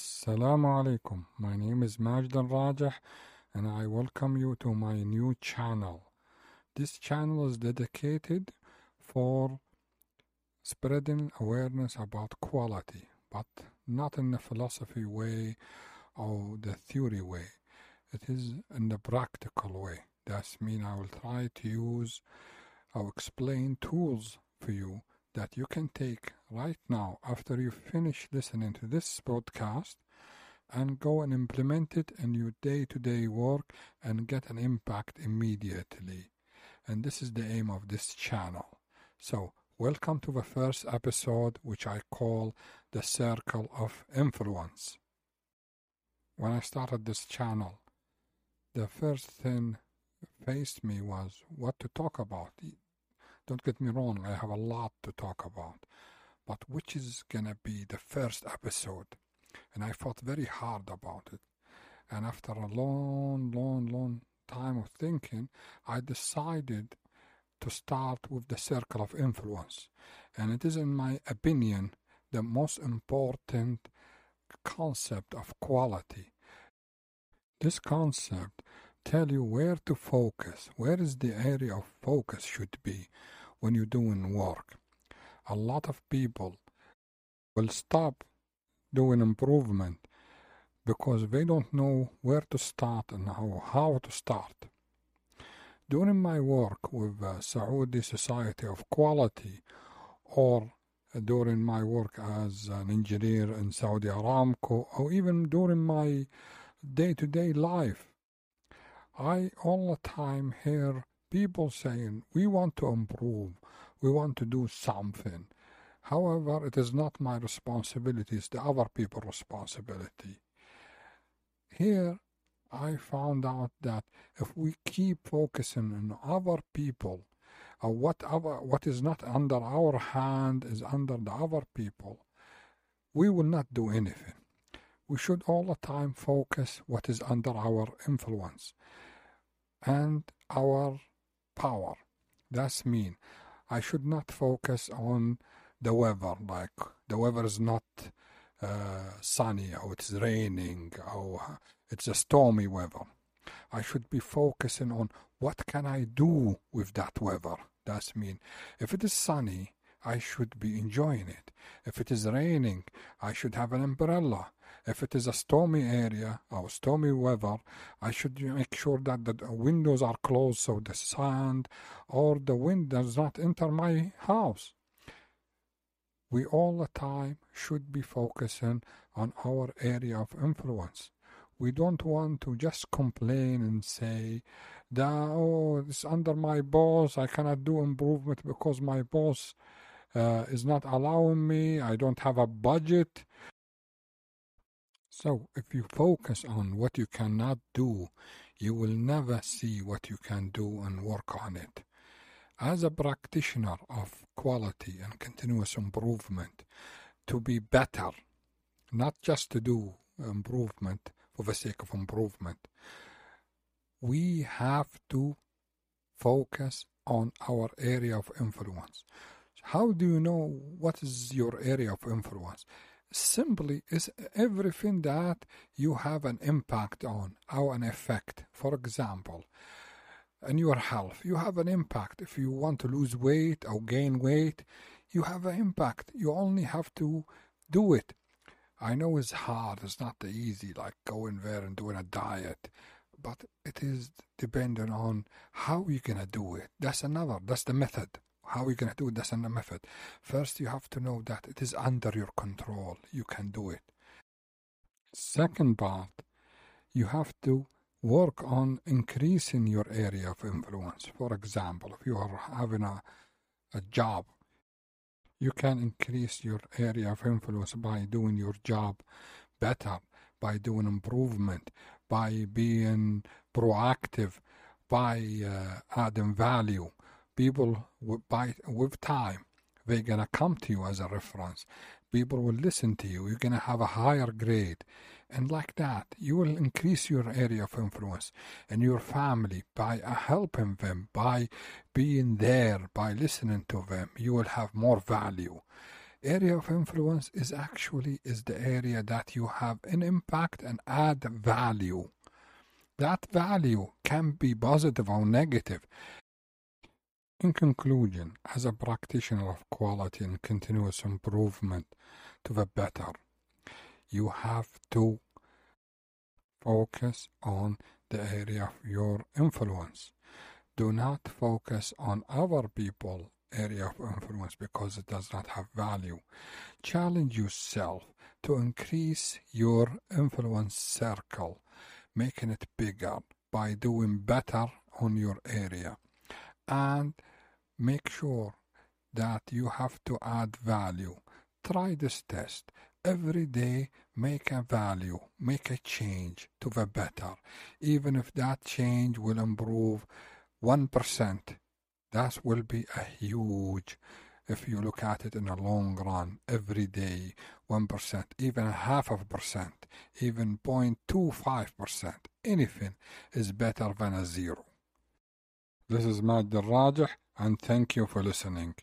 Assalamu alaikum. My name is Majd al Rajah and I welcome you to my new channel. This channel is dedicated for spreading awareness about quality, but not in the philosophy way or the theory way. It is in the practical way. That means I will try to use or explain tools for you that you can take right now after you finish listening to this podcast and go and implement it in your day to day work and get an impact immediately. And this is the aim of this channel. So, welcome to the first episode, which I call The Circle of Influence. When I started this channel, the first thing faced me was what to talk about. Don't get me wrong, I have a lot to talk about, but which is gonna be the first episode? And I thought very hard about it. And after a long, long, long time of thinking, I decided to start with the circle of influence. And it is, in my opinion, the most important concept of quality. This concept tell you where to focus, where is the area of focus should be when you're doing work. A lot of people will stop doing improvement because they don't know where to start and how, how to start. During my work with Saudi Society of Quality or during my work as an engineer in Saudi Aramco or even during my day to day life, I all the time hear people saying, we want to improve, we want to do something. However, it is not my responsibility, it's the other people's responsibility. Here, I found out that if we keep focusing on other people, or uh, what, other, what is not under our hand is under the other people, we will not do anything. We should all the time focus what is under our influence and our power. That's mean. I should not focus on the weather, like the weather is not uh, sunny or it's raining or it's a stormy weather. I should be focusing on what can I do with that weather. That's mean. If it is sunny, I should be enjoying it. If it is raining, I should have an umbrella. If it is a stormy area or stormy weather, I should make sure that the windows are closed so the sand or the wind does not enter my house. We all the time should be focusing on our area of influence. We don't want to just complain and say that, oh, it's under my boss, I cannot do improvement because my boss uh, is not allowing me, I don't have a budget. So, if you focus on what you cannot do, you will never see what you can do and work on it. As a practitioner of quality and continuous improvement, to be better, not just to do improvement for the sake of improvement, we have to focus on our area of influence. How do you know what is your area of influence? simply is everything that you have an impact on or an effect. For example, in your health, you have an impact. If you want to lose weight or gain weight, you have an impact. You only have to do it. I know it's hard, it's not easy like going there and doing a diet, but it is dependent on how you're gonna do it. That's another, that's the method. How are you going to do it? That's not a method. First, you have to know that it is under your control. You can do it. Second part, you have to work on increasing your area of influence. For example, if you are having a, a job, you can increase your area of influence by doing your job better, by doing improvement, by being proactive, by uh, adding value people will, by with time they're gonna come to you as a reference. People will listen to you. You're gonna have a higher grade. And like that you will increase your area of influence. And your family by helping them by being there by listening to them you will have more value. Area of influence is actually is the area that you have an impact and add value. That value can be positive or negative in conclusion as a practitioner of quality and continuous improvement to the better you have to focus on the area of your influence do not focus on other people area of influence because it does not have value. Challenge yourself to increase your influence circle, making it bigger by doing better on your area. And make sure that you have to add value. Try this test. Every day, make a value, make a change to the better, even if that change will improve 1% that will be a huge if you look at it in a long run every day 1% even a half of a percent even 0.25% anything is better than a zero this is Majd Rajah and thank you for listening